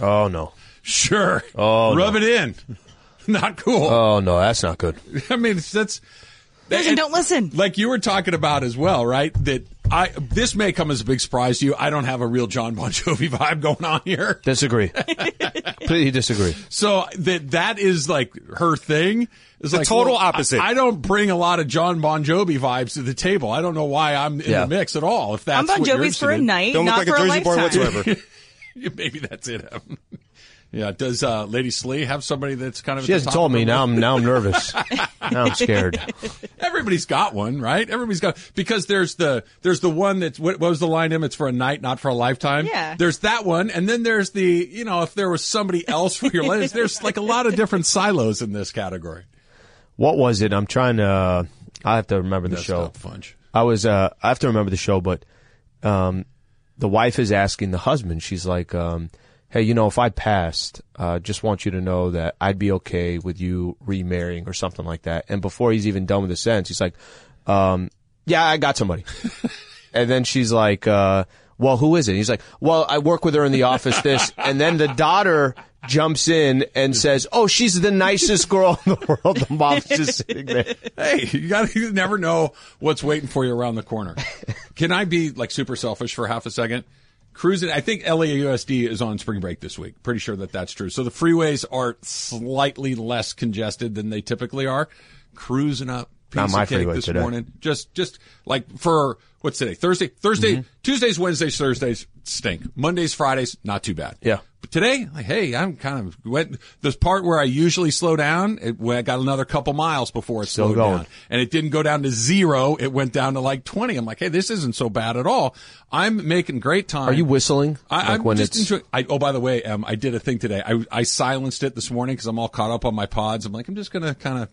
Oh no. Sure. Oh, Rub no. it in. Not cool. Oh no, that's not good. I mean, that's Listen, and- don't listen. like you were talking about as well, right? That I this may come as a big surprise to you. I don't have a real John Bon Jovi vibe going on here. Disagree. Completely disagree. So that that is like her thing. It's The like total well, opposite. I, don't bring a lot of John Bon Jovi vibes to the table. I don't know why I'm in Yeah. the mix at all. If that's I'm Bon what you're Jovi's for a night, Don't look not like a Jersey boy lifetime. whatsoever. Maybe that's it. Yeah. Does uh, Lady Sli have somebody that's kind of? She at hasn't top told of me. Now? I'm now I'm nervous. now I'm scared. Everybody's got one, right? Everybody's got because there's the there's the one that's what, what was the line? Him, it's for a night, not for a lifetime. Yeah. There's that one, and then there's the you know if there was somebody else for your life, there's like a lot of different silos in this category. What was it? I'm trying to. Uh, I have to remember the That's show. not Funch. I was. Uh, I have to remember the show, but um, the wife is asking the husband. She's like, um, "Hey, you know, if I passed, uh, just want you to know that I'd be okay with you remarrying or something like that." And before he's even done with the sentence, he's like, um, "Yeah, I got somebody." and then she's like, uh, "Well, who is it?" He's like, "Well, I work with her in the office." This, and then the daughter jumps in and says, "Oh, she's the nicest girl in the world." The mom's just sitting there. Hey, you got you never know what's waiting for you around the corner. Can I be like super selfish for half a second? Cruising, I think LAUSD is on spring break this week. Pretty sure that that's true. So the freeways are slightly less congested than they typically are. Cruising up, piece Not my of cake freeway this today. morning. Just, just like for what's today? Thursday, Thursday, Mm-hmm. Tuesdays, Wednesdays, Thursdays stink. Mondays, Fridays, not too bad. Yeah. But today, like, hey, I'm kind of went this part where I usually slow down. It, I got another couple miles before it Still slowed going. down, and it didn't go down to zero. It went down to like twenty. I'm like, hey, this isn't so bad at all. I'm making great time. Are you whistling? I, Like I'm when just it's- enjoying. I, oh, by the way, um, I did a thing today. I, I silenced it this morning because I'm all caught up on my pods. I'm like, I'm just gonna kind of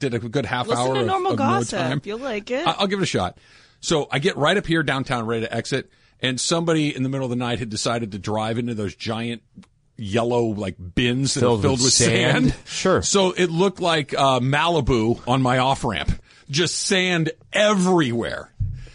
did a good half Listen hour to of, normal of no gossip. time. You'll like it. I- I'll give it a shot. So I get right up here downtown, ready to exit, and somebody in the middle of the night had decided to drive into those giant yellow like bins that Filled are filled with with, sand? sand. Sure. So it looked like uh, Malibu on my off ramp, just sand everywhere.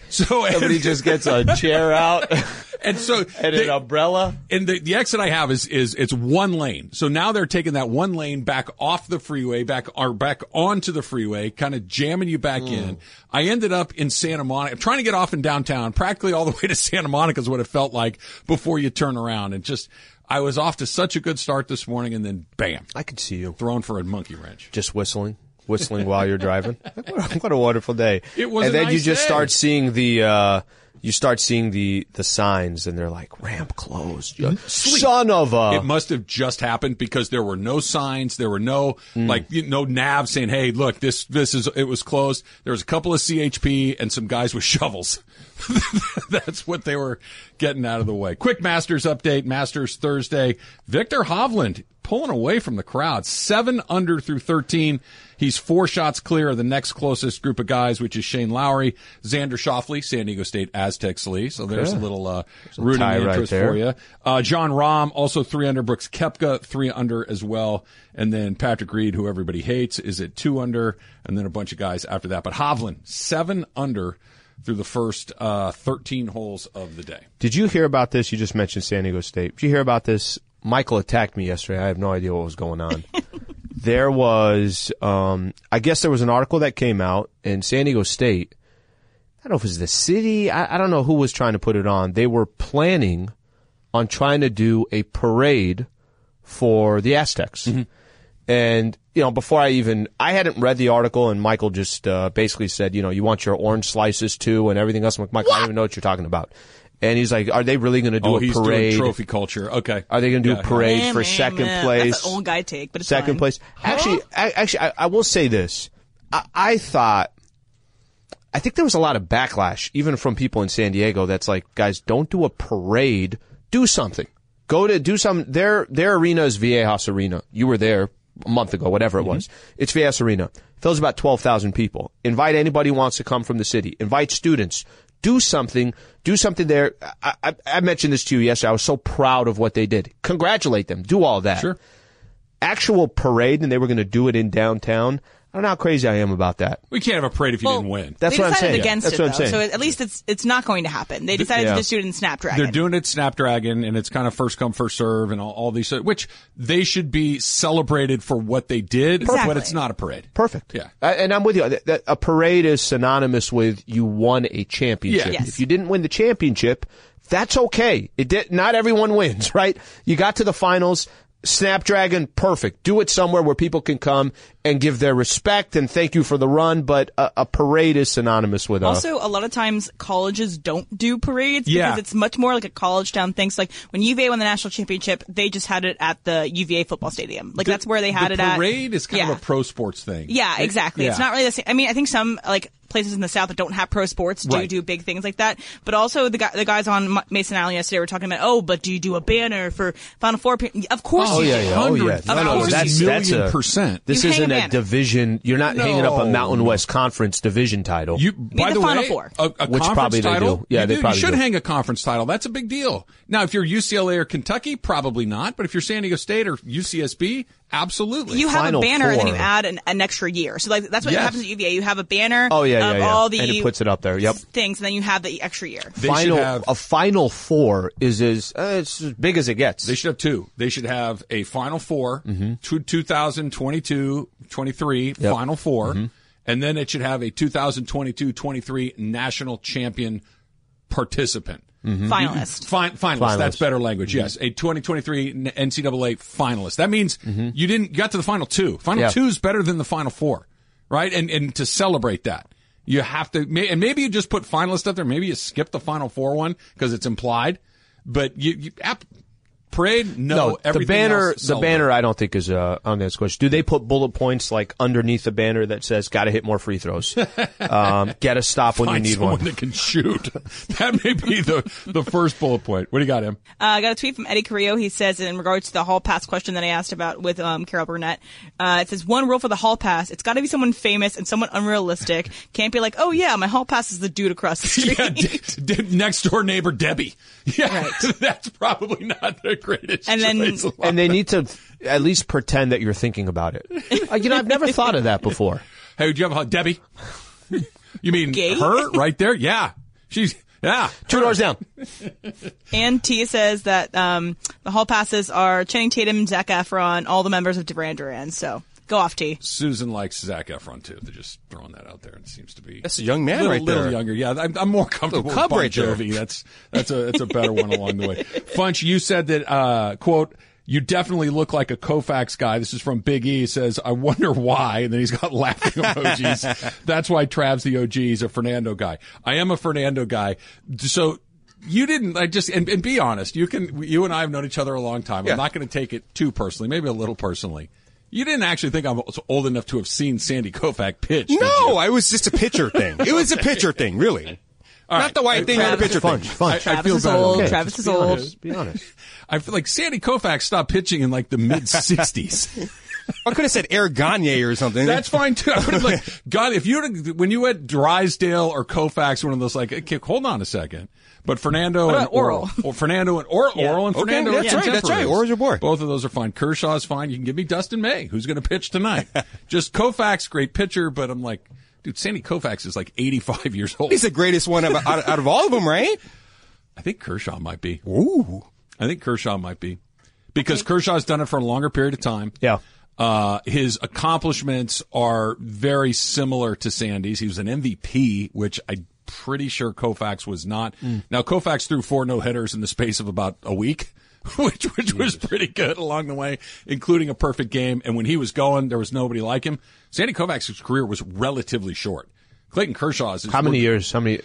So Somebody just gets a chair out and so and they- an umbrella. and the, the exit I have is is it's one lane. So now they're taking that one lane back off the freeway, back or back onto the freeway, kind of jamming you back in. I ended up in Santa Monica, trying to get off in downtown, practically all the way to Santa Monica is what it felt like before you turn around. And just I was off to such a good start this morning, and then bam, I could see you thrown for a monkey wrench. just whistling, whistling while you're driving. What a, what a wonderful day! It was and then you just day. start seeing the. Uh, you start seeing the the signs, and they're like ramp closed. You- Son of a. It must have just happened because there were no signs, there were no Hmm. like you- no nav saying, "Hey, look, this this is it was closed." There was a couple of CHP and some guys with shovels. That's what they were getting out of the way. Quick Masters update: Masters Thursday. Victor Hovland pulling away from the crowd, seven under through thirteen. He's four shots clear of the next closest group of guys, which is Shane Lowry, Xander Schauffele, San Diego State Aztecs Lee. So there's a little uh, rooting tie right interest there. for you. Uh, Jon Rahm, also three under. Brooks Koepka, three under as well. And then Patrick Reed, who everybody hates, is at two under. And then a bunch of guys after that. But Hovland, seven under through the first uh, 13 holes of the day. Did you hear about this? You just mentioned San Diego State. Did you hear about this? Michael attacked me yesterday. I have no idea what was going on. there was, um, I guess there was an article that came out in San Diego State. I don't know if it was the city. I, I don't know who was trying to put it on. They were planning on trying to do a parade for the Aztecs. And, you know, before I even, I hadn't read the article and Michael just, uh, basically said, you know, you want your orange slices too and everything else. I'm like, Michael, I don't even know what you're talking about. And he's like, are they really going to do oh, a he's parade? doing trophy culture. Okay. Are they going to do Yeah, a parade Meh, for meh, second meh. place? That's an old guy take, but it's second fine. place. Actually, I, actually, I, I will say this. I, I thought, I think there was a lot of backlash, even from people in San Diego. That's like, guys, don't do a parade. Do something. Go to do some. Their their arena is Viejas Arena. You were there a month ago, whatever it mm-hmm. was. It's Viejas Arena. Fills about twelve thousand people. Invite anybody who wants to come from the city. Invite students. Do something. Do something there. I, I, I mentioned this to you yesterday. I was so proud of what they did. Congratulate them. Do all that Sure. actual parade and they were going to do it in downtown, I don't know how crazy I am about that. We can't have a parade if you Well, didn't win. That's what I'm decided saying. against That's it, what I'm though, saying. so at least it's it's not going to happen. They decided Yeah. to just do it in Snapdragon. They're doing it Snapdragon, and it's kind of first come, first serve, and all, all these, which they should be celebrated for what they did, Exactly. but it's not a parade. Perfect. Yeah. I- and I'm with you. That- that- A parade is synonymous with you won a championship. Yeah. Yes. If you didn't win the championship, that's okay. It did, not everyone wins, right? You got to the finals. Snapdragon, perfect. Do it somewhere where people can come and give their respect and thank you for the run. But a, a parade is synonymous with Also, a lot of times colleges don't do parades Yeah. because it's much more like a college town thing. So like when UVA won the national championship, they just had it at the UVA football stadium. Like that's where they had the it at. parade is kind yeah. of a pro sports thing. Yeah, It- exactly. It's not really the same. I mean, I think some like places in the South that don't have pro sports do Right. do big things like that. But also the guy, the guys on Mason and Ireland yesterday were talking about, oh, but do you do a banner for Final Four? Of course, Oh, you yeah, do. yeah. Oh, yeah. Hundred No, no, that's- that's a- percent. This You isn't a a division. You're not hanging up a Mountain West Conference division title. You, by the the, Final way, Four. a, a Which conference probably they title. do. Yeah, you they do- probably you should do. hang a conference title. That's a big deal. Now, if you're UCLA or Kentucky, probably not. But if you're San Diego State or UCSB, absolutely. You have Final a banner and then you add an, an extra year. So like that's what Yes. happens at UVA. You have a banner oh yeah, of yeah, yeah. all the and it puts it up there. Yep. things, and then you have the extra year. They final should have. a final four is as uh, it's as big as it gets. They should have two. They should have a Final 4 Mm-hmm. two, 2022, 23 Final 4 Mm-hmm. and then it should have a 2022, 23 national champion participant. Finalist. Fin- finalist. Mm-hmm. Finalist. That's better language. Yes, a 2023 NCAA finalist. That means you didn't you got to the final two. Final Mm-hmm. Yeah. two is better than the final four, right? And and to celebrate that, you have to. And maybe you just put finalist up there. Maybe you skip the final four one because it's implied. But you, you app, parade. No, no, the banner. else, The banner, I don't think is uh, on this question. Do they put bullet points like underneath the banner that says "Got to hit more free throws"? um, Get a stop when you Find need someone one. that can shoot. that may be the the first bullet point. What do you got, him? Uh, I got a tweet from Eddie Carrillo. He says in regards to the hall pass question that I asked about with um, Carol Burnett, uh, it says one rule for the hall pass: it's got to be someone famous and someone unrealistic. Can't be like, oh yeah, my hall pass is the dude across the street. Yeah, d- d- next door neighbor Debbie. Yeah, that's probably not the greatest. And then- and they need to at least pretend that you're thinking about it. Uh, you know, I've never thought of that before. hey, do you have a Debbie? You mean Gay? her right there? Yeah, she's yeah. Two doors down. And Tia says that um, the hall passes are Channing Tatum, Zac Efron, all the members of Duran Duran. So go off, T. Susan likes Zac Efron too. They're just throwing that out there. It seems to be That's a young man little, right there. A little younger. Yeah, I'm, I'm more comfortable with Bon right there. Jovi. That's that's a that's a better one along the way. Funch, you said that uh, quote. You definitely look like a Koufax guy. This is from Big E. He says, I wonder why. And then he's got laughing emojis. That's why Trav's the OG. He's a Fernando guy. I am a Fernando guy. So you didn't, I just, and, and be honest. You can, you and I have known each other a long time. Yeah. I'm not going to take it too personally, maybe a little personally. You didn't actually think I was old enough to have seen Sandy Koufax pitch. No. I was just a pitcher thing. It was a pitcher thing, really. Not right. the white thing or the Travis- pitcher Fun, thing. fun. I, I Travis feel is old. Okay. Travis Just is be old. honest. Be honest. I feel like Sandy Koufax stopped pitching in like the mid 60s. I could have said Eric Gagne or something. That's fine too. I would have like, God, if you when you had Drysdale or Koufax, one of those like, okay, hold on a second. But Fernando and about Orel? or Fernando and or, Orel and Okay, Fernando, that's right, that's right. Orel's your boy. Both of those are fine. Kershaw's fine. You can give me Dustin May, who's going to pitch tonight. Just Koufax, great pitcher, but I'm like, dude, Sandy Koufax is like 85 years old. He's the greatest one out, out, out of all of them, right? I think Kershaw might be. Ooh. I think Kershaw might be because Kershaw's done it for a longer period of time. Yeah. Uh, his accomplishments are very similar to Sandy's. He was an MVP, which I'm pretty sure Koufax was not. Hmm. Now Koufax threw four no hitters in the space of about a week. Which which was pretty good along the way, including a perfect game. And when he was going, there was nobody like him. Sandy Koufax's career was relatively short. Clayton Kershaw's. is- How many years? How many?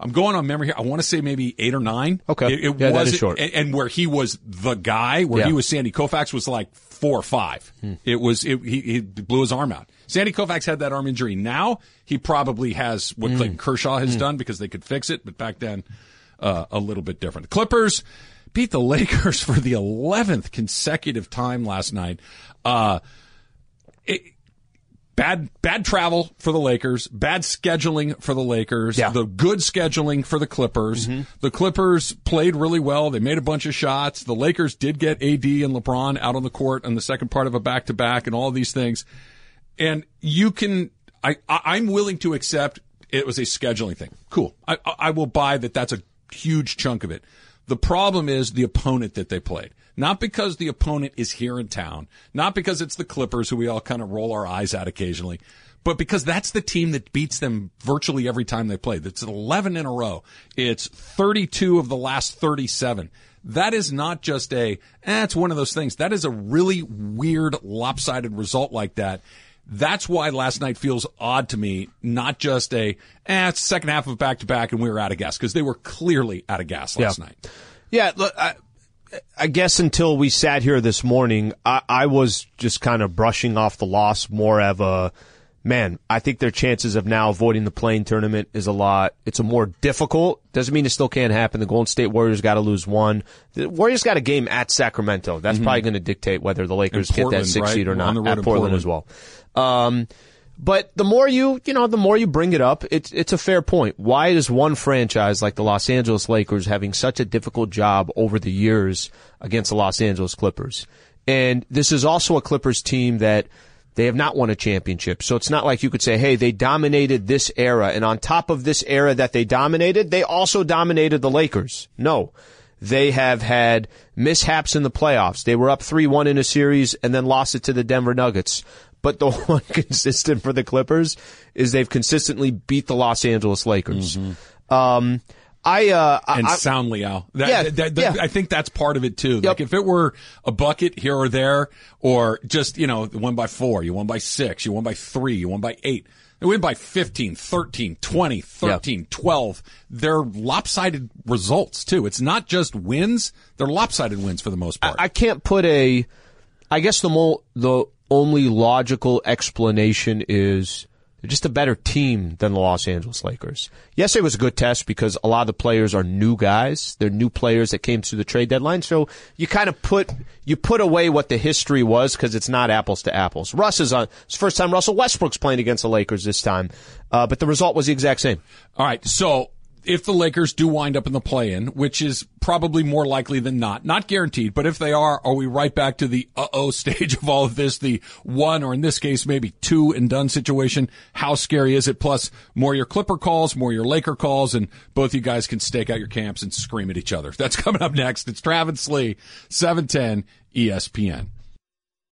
I'm going on memory here. I want to say maybe eight or nine. Okay. It, it Yeah, was short. And, and where he was the guy, where Yeah. he was Sandy Koufax was like four or five. It was, it, he, he blew his arm out. Sandy Koufax had that arm injury. Now he probably has what Clayton Kershaw has done because they could fix it. But back then, uh, a little bit different. The Clippers beat the Lakers for the 11th consecutive time last night. Uh, it, bad bad travel for the Lakers, bad scheduling for the Lakers, Yeah. the good scheduling for the Clippers. Mm-hmm. The Clippers played really well. They made a bunch of shots. The Lakers did get AD and LeBron out on the court in the second part of a back to back and all these things. And you can, I, I I'm willing to accept it was a scheduling thing. Cool. I I will buy that. That's a huge chunk of it. The problem is the opponent that they played. Not because the opponent is here in town, not because it's the Clippers who we all kind of roll our eyes at occasionally, but because that's the team that beats them virtually every time they play. It's 11 in a row. It's 32 of the last 37. That is not just a, eh, it's one of those things. That is a really weird, lopsided result like that. That's why last night feels odd to me, not just a, eh, it's second half of back to back and we were out of gas, because they were clearly out of gas last Yeah. night. Yeah, look, I, I guess until we sat here this morning, I, I was just kind of brushing off the loss more of a, man, I think their chances of now avoiding the play-in tournament is a lot. It's a more difficult. Doesn't mean it still can't happen. The Golden State Warriors got to lose one. The Warriors got a game at Sacramento. That's probably going to dictate whether the Lakers And get that Portland, six right? seed or not at Portland, Portland. as well. Um, but the more you, you know, the more you bring it up, it's it's a fair point. Why is one franchise like the Los Angeles Lakers having such a difficult job over the years against the Los Angeles Clippers? And this is also a Clippers team that they have not won a championship. So it's not like you could say, hey, they dominated this era. And on top of this era that they dominated, they also dominated the Lakers. No. They have had mishaps in the playoffs. They were up 3-1 in a series and then lost it to the Denver Nuggets. But the one consistent for the Clippers is they've consistently beat the Los Angeles Lakers. Um, I, uh, and I, soundly, Al. That, Yeah, that- that- yeah. I think that's part of it too. Yep. Like if it were a bucket here or there, or just, you know, one by four, you won by six, you won by three, you won by eight. They win by 15, 13, 20, 13, 12. They're lopsided results too. It's not just wins. They're lopsided wins for the most part. I can't put a. I guess the mo- the only logical explanation is they're just a better team than the Los Angeles Lakers. Yes, it was a good test because a lot of the players are new guys. They're new players that came through the trade deadline. So you kind of put you put away what the history was because it's not apples to apples. Russ is on. It's the first time Russell Westbrook's playing against the Lakers this time, uh, but the result was the exact same. All right. So if the Lakers do wind up in the play in, which is probably more likely than not, not guaranteed, but if they are, are we right back to the uh oh stage of all of this, the one or in this case maybe two and done situation? How scary is it? Plus more your Clipper calls, more your Laker calls, and both you guys can stake out your camps and scream at each other. That's coming up next. It's Travis Lee, 710 ESPN.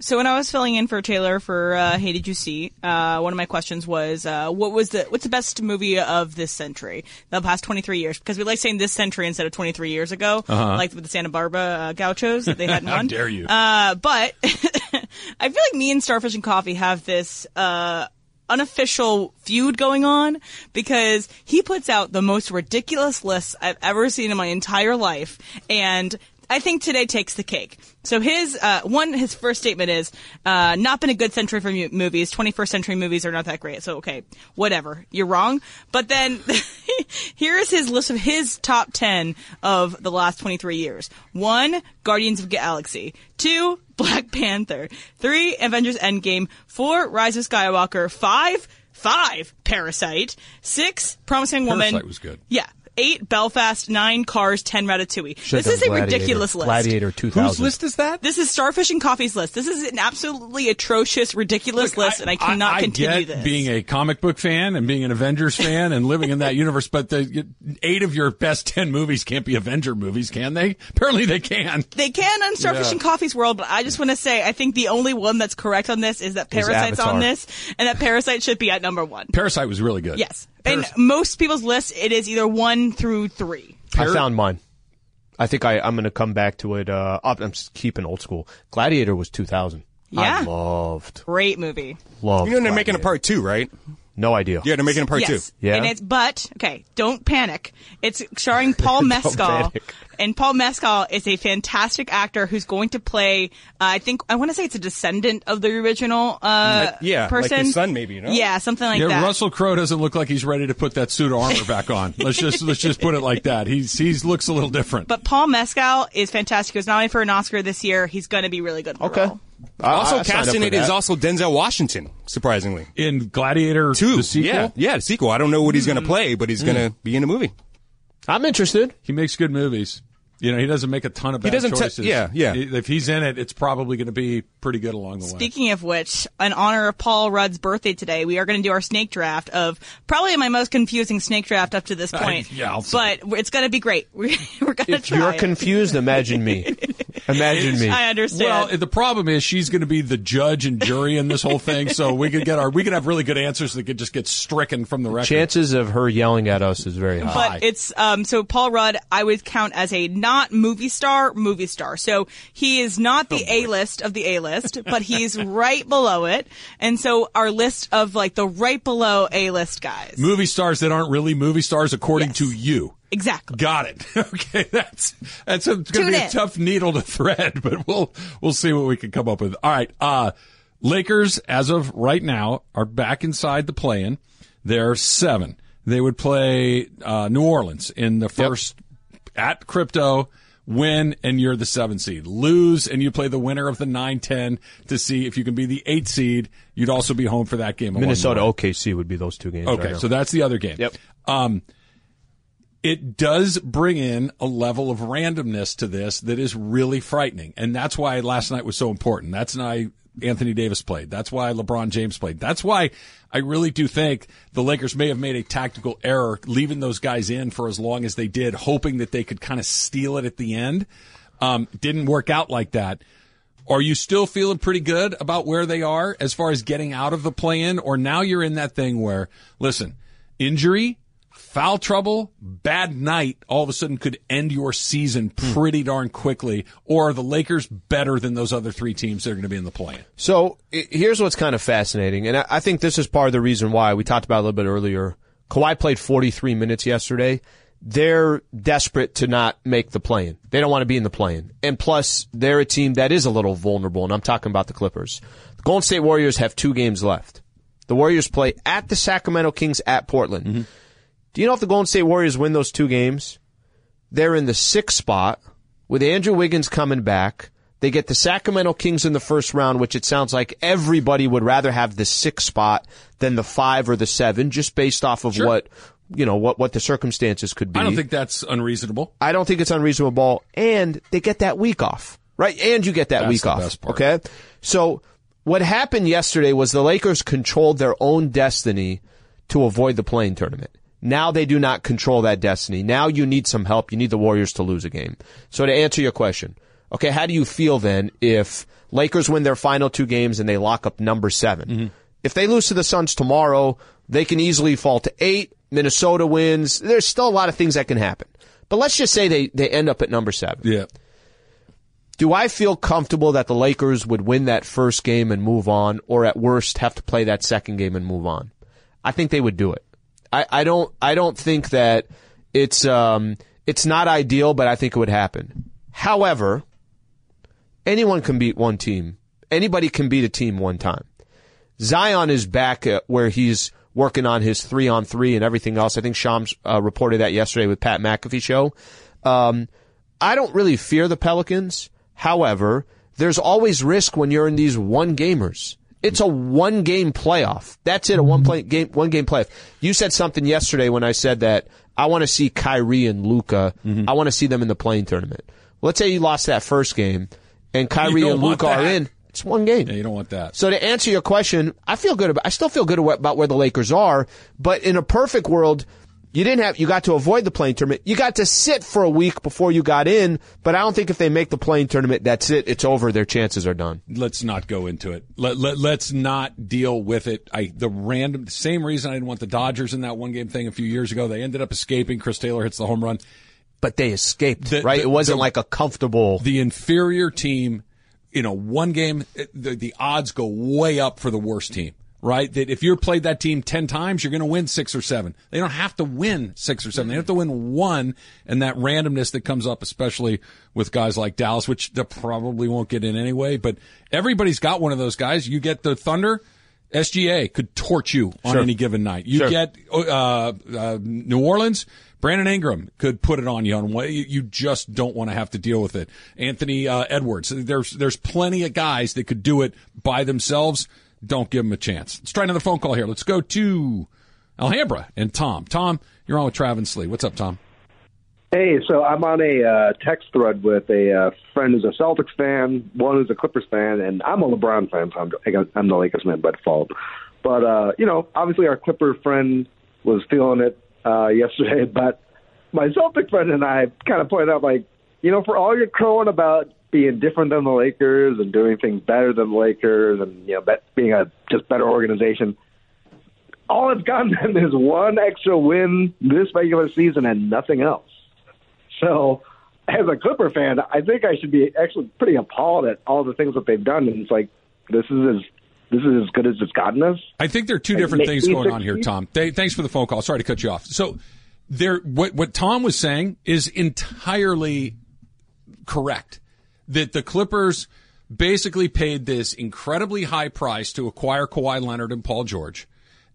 So when I was filling in for Taylor for uh, Hey Did You See, uh, one of my questions was, uh, what was the what's the best movie of this century, the past 23 years? Because we like saying this century instead of 23 years ago, like with the Santa Barbara uh, Gauchos that they hadn't How won. dare you. Uh, but I feel like me and Starfish and Coffee have this uh, unofficial feud going on because he puts out the most ridiculous lists I've ever seen in my entire life, and I think today takes the cake. So his uh, one, his first statement is uh, not been a good century for mu- movies. 21st century movies are not that great. So okay, whatever, you're wrong. But then here's his list of his top 10 of the last 23 years. One, Guardians of the Galaxy. Two, Black Panther. Three, Avengers Endgame. Four, Rise of Skywalker. Five, five, Parasite. Six, Promising Woman. Parasite was good. Yeah. Eight Belfast, nine Cars, ten Ratatouille. Should've this is a Gladiator. ridiculous list. Gladiator 2000. Whose list is that? This is Starfish and Coffee's list. This is an absolutely atrocious, ridiculous list, and I cannot I continue get this. being a comic book fan and being an Avengers fan and living in that universe, but the eight of your best ten movies can't be Avenger movies, can they? Apparently they can. They can on Starfish Yeah. and Coffee's world, but I just want to say I think the only one that's correct on this is that Parasite's on this, and that Parasite should be at number one. Parasite was really good. Yes. Paras- In most people's lists, it is either one through three. I found mine. I think I, I'm going to come back to it. Uh, I'm just keeping old school. Gladiator was 2000. Yeah. I loved, Great movie. loved. You know they're making a Gladiator. part two, right? No idea. Yeah, they're making a part yes. two. Yeah? And it's but okay, don't panic. It's starring Paul Mescal, panic. and Paul Mescal is a fantastic actor who's going to play. Uh, I think I want to say it's a descendant of the original uh, yeah, like person. his son maybe, you know? Yeah, something like Yeah, that. Russell Crowe doesn't look like he's ready to put that suit of armor back on. Let's just let's just put it like that. He's he's looks a little different. But Paul Mescal is fantastic. He was nominated for an Oscar this year. He's going to be really good. For the Okay. role. I- Also I signed up casting for it is also Denzel Washington, surprisingly. in Gladiator Two. the sequel, Yeah, yeah, the sequel. I don't know what he's going to hmm. play, but he's going to hmm. be in the movie. I'm interested. he makes good movies. You know, he doesn't make a ton of bad doesn't t- choices. yeah, yeah. If he's in it, it's probably going to be pretty good along the way. Speaking of which, in honor of Paul Rudd's birthday today, we are going to do our snake draft of probably my most confusing snake draft up to this point. yeah, I'll say. but it's going to be great. We're, we're going to try. If you're it. confused, imagine me. Imagine me. I understand. Well, the problem is she's going to be the judge and jury in this whole thing, so we could get our we could have really good answers that could just get stricken from the record. Chances of her yelling at us is very high. but it's um so Paul Rudd I would count as a not movie star movie star. So he is not Oh, the A list of the A list, but he's right below it. And so our list of like the right below A list guys. movie stars that aren't really movie stars according Yes. to you. Exactly. Got it. Okay, that's that's going to be a in. tough needle to thread, but we'll we'll see what we can come up with. All right, uh Lakers as of right now are back inside the play-in. They're seven. They would play uh, New Orleans in the first at crypto. Win and you're the seven seed. Lose and you play the winner of the nine ten to see if you can be the eight seed. You'd also be home for that game. Minnesota. OKC would be those two games. Okay, right so that's the other game. Yep. Um, it does bring in a level of randomness to this that is really frightening. And that's why last night was so important. That's why Anthony Davis played. That's why LeBron James played. That's why I really do think the Lakers may have made a tactical error leaving those guys in for as long as they did, hoping that they could kind of steal it at the end. Um, didn't work out like that. Are you still feeling pretty good about where they are as far as getting out of the play in? Or now you're in that thing where, listen, injury, foul trouble, bad night, all of a sudden could end your season hmm. pretty darn quickly. Or are the Lakers better than those other three teams that are going to be in the play? So here's what's kind of fascinating, and I, think this is part of the reason why we talked about a little bit earlier. Kawhi played 43 minutes yesterday. They're desperate to not make the play-in. They don't want to be in the play-in. And plus, they're a team that is a little vulnerable, and I'm talking about the Clippers. The Golden State Warriors have two games left. The Warriors play at the Sacramento Kings at Portland. Mm-hmm. Do you know if the Golden State Warriors win those two games? They're in the sixth spot with Andrew Wiggins coming back. They get the Sacramento Kings in the first round, which it sounds like everybody would rather have the sixth spot than the five or the seven, just based off of what you know what what the circumstances could be. I don't think that's unreasonable. I don't think it's unreasonable. And they get that week off, right? And you get that That's week off. Okay. So what happened yesterday was the Lakers controlled their own destiny to avoid the play-in tournament. Now they do not control that destiny. Now you need some help. You need the Warriors to lose a game. So to answer your question, okay, how do you feel then if Lakers win their final two games and they lock up number 7 Mm-hmm. If they lose to the Suns tomorrow, they can easily fall to eight. Minnesota wins. There's still a lot of things that can happen. But let's just say they, they end up at number seven. Yeah. Do I feel comfortable that the Lakers would win that first game and move on, or at worst have to play that second game and move on? I think they would do it. I, I don't I don't think that it's um it's not ideal, but I think it would happen. However, anyone can beat one team. Anybody can beat a team one time. Zion is back where he's working on his three on three and everything else. I think Shams uh, reported that yesterday with Pat McAfee show. Um, I don't really fear the Pelicans. However, there's always risk when you're in these one gamers. It's a one game playoff. That's it, a one play game, one game playoff. You said something yesterday when I said that I want to see Kyrie and Luka. Mm-hmm. I want to see them in the play-in tournament. Let's say you lost that first game, and Kyrie and Luka are in. It's one game. Yeah, you don't want that. So to answer your question, I feel good about. I still feel good about where the Lakers are. But in a perfect world, you didn't have. You got to avoid the play-in tournament. You got to sit for a week before you got in. But I don't think if they make the play-in tournament, that's it. It's over. Their chances are done. let's not go into it. Let, let, let's not deal with it. I the random same reason I didn't want the Dodgers in that one game thing a few years ago. They ended up escaping. Chris Taylor hits the home run. But they escaped, The- right? the- it wasn't the- like a comfortable. The inferior team, you know, one game the the odds go way up for the worst team. Right? That if you're played that team 10 times, you're going to win six or seven. They don't have to win six or seven. They have to win one. And that randomness that comes up, especially with guys like Dallas, which they probably won't get in anyway, but everybody's got one of those guys. You get the Thunder, SGA could torch you on Sure. any given night. You Sure. get uh, uh, New Orleans, Brandon Ingram could put it on you on you just don't want to have to deal with it. Anthony uh, Edwards, there's there's plenty of guys that could do it by themselves. Don't give them a chance. Let's try another phone call here. Let's go to Alhambra and Tom. Tom, you're on with Travis Lee. What's up, Tom? Hey, so I'm on a uh, text thread with a uh, friend who's a Celtics fan, one who's a Clippers fan, and I'm a LeBron fan, so I'm, I'm the Lakers man by default. But uh, you know, obviously our Clipper friend was feeling it uh, yesterday, but my Celtic friend and I kind of pointed out, like, you know, for all you're crowing about being different than the Lakers and doing things better than the Lakers, and you know, bet, being a just better organization, all it's gotten them is one extra win this regular season and nothing else. So, as a Clipper fan, I think I should be actually pretty appalled at all the things that they've done. And it's like this is as this is as good as it's gotten us. I think there are two different things going on here, Tom. Th- thanks for the phone call. Sorry to cut you off. So there, what, what Tom was saying is entirely correct. That the Clippers basically paid this incredibly high price to acquire Kawhi Leonard and Paul George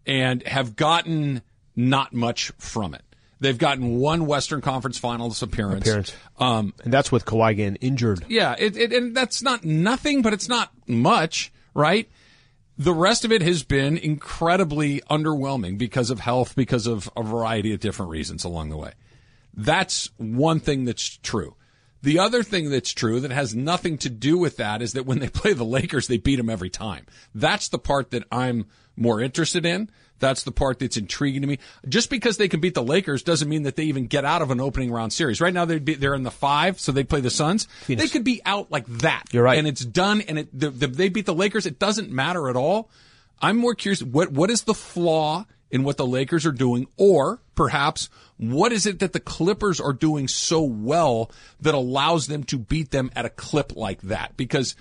and have gotten not much from it. They've gotten one Western Conference Finals appearance. Appearance. Um, and that's with Kawhi getting injured. yeah, it, it, and that's not nothing, but it's not much, right? The rest of it has been incredibly underwhelming because of health, because of a variety of different reasons along the way. That's one thing that's true. The other thing that's true that has nothing to do with that is that when they play the Lakers, they beat them every time. That's the part that I'm more interested in. That's the part that's intriguing to me. Just because they can beat the Lakers doesn't mean that they even get out of an opening round series. Right now they'd be, they're in the five, so they play the Suns. They could be out like that. You're right. And it's done and it, the, the, they beat the Lakers. It doesn't matter at all. I'm more curious. What, what is the flaw in what the Lakers are doing? Or perhaps what is it that the Clippers are doing so well that allows them to beat them at a clip like that? Because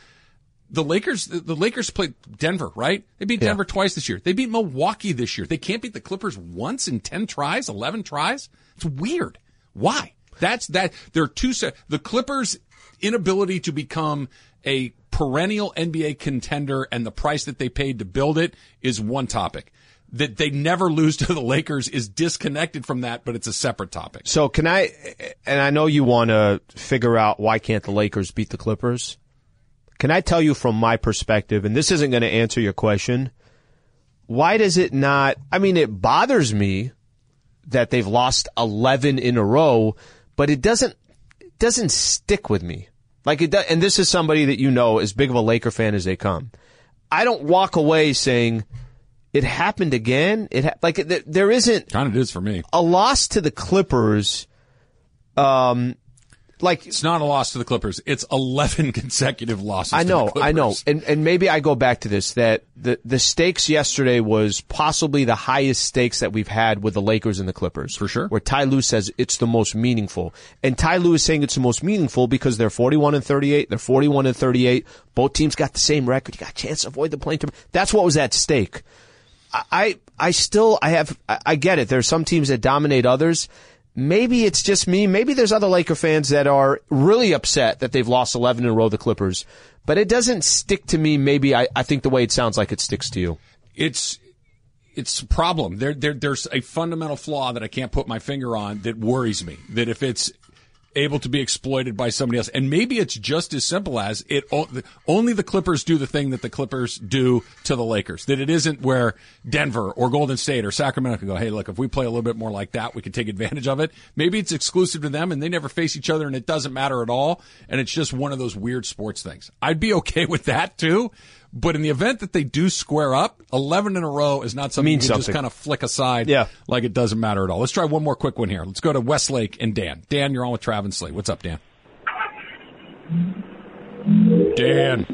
the Lakers, the Lakers played Denver, right? They beat Denver twice this year. They beat Milwaukee this year. They can't beat the Clippers once in 10 tries, 11 tries. It's weird. Why? That's that. There are two set. The Clippers inability to become a perennial NBA contender and the price that they paid to build it is one topic. That they never lose to the Lakers is disconnected from that, but it's a separate topic. So can I? And I know you want to figure out why can't the Lakers beat the Clippers. Can I tell you from my perspective, and this isn't going to answer your question, why does it not? I mean, it bothers me that they've lost 11 in a row, but it doesn't, it doesn't stick with me. Like it does, and this is somebody that you know as big of a Laker fan as they come. I don't walk away saying it happened again. It ha- like it, there isn't Kind of is for me. a loss to the Clippers. Um, like It's not a loss to the Clippers. It's 11 consecutive losses. I to know, I know, and and maybe I go back to this that the the stakes yesterday was possibly the highest stakes that we've had with the Lakers and the Clippers For sure. Where Ty Lue says it's the most meaningful, and Ty Lue is saying it's the most meaningful because they're forty one and thirty eight, they're forty one and thirty eight. Both teams got the same record. You got a chance to avoid the playing term. That's what was at stake. I I, still I have I, get it. There's some teams that dominate others. Maybe it's just me. Maybe there's other Laker fans that are really upset that they've lost 11 in a row, the Clippers. But it doesn't stick to me. Maybe I, I think the way it sounds like it sticks to you. it's it's a problem. There, there there's a fundamental flaw that I can't put my finger on that worries me. That if it's able to be exploited by somebody else. And maybe it's just as simple as it only the Clippers do the thing that the Clippers do to the Lakers. That it isn't where Denver or Golden State or Sacramento can go, hey, look, if we play a little bit more like that, we can take advantage of it. Maybe it's exclusive to them and they never face each other and it doesn't matter at all. And it's just one of those weird sports things. I'd be okay with that too. But in the event that they do square up, 11 in a row is not something you Means can just kind of flick aside Yeah. like it doesn't matter at all. Let's try one more quick one here. Let's go to Westlake and Dan. Dan, you're on with Travis Sli. What's up, Dan? Dan.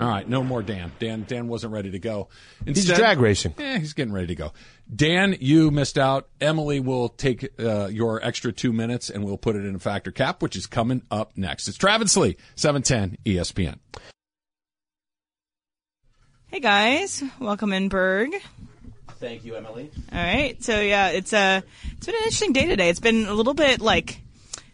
All right, no more Dan. Dan Dan wasn't ready to go. He's drag racing. Eh, he's getting ready to go. Dan, you missed out. Emily will take uh, your extra two minutes and we'll put it in a Fact or Cap, which is coming up next. It's Travis Lee, 710 ESPN. Hey guys, welcome in Berg. Thank you, Emily. All right, so yeah, it's uh, it's been an interesting day today. It's been a little bit like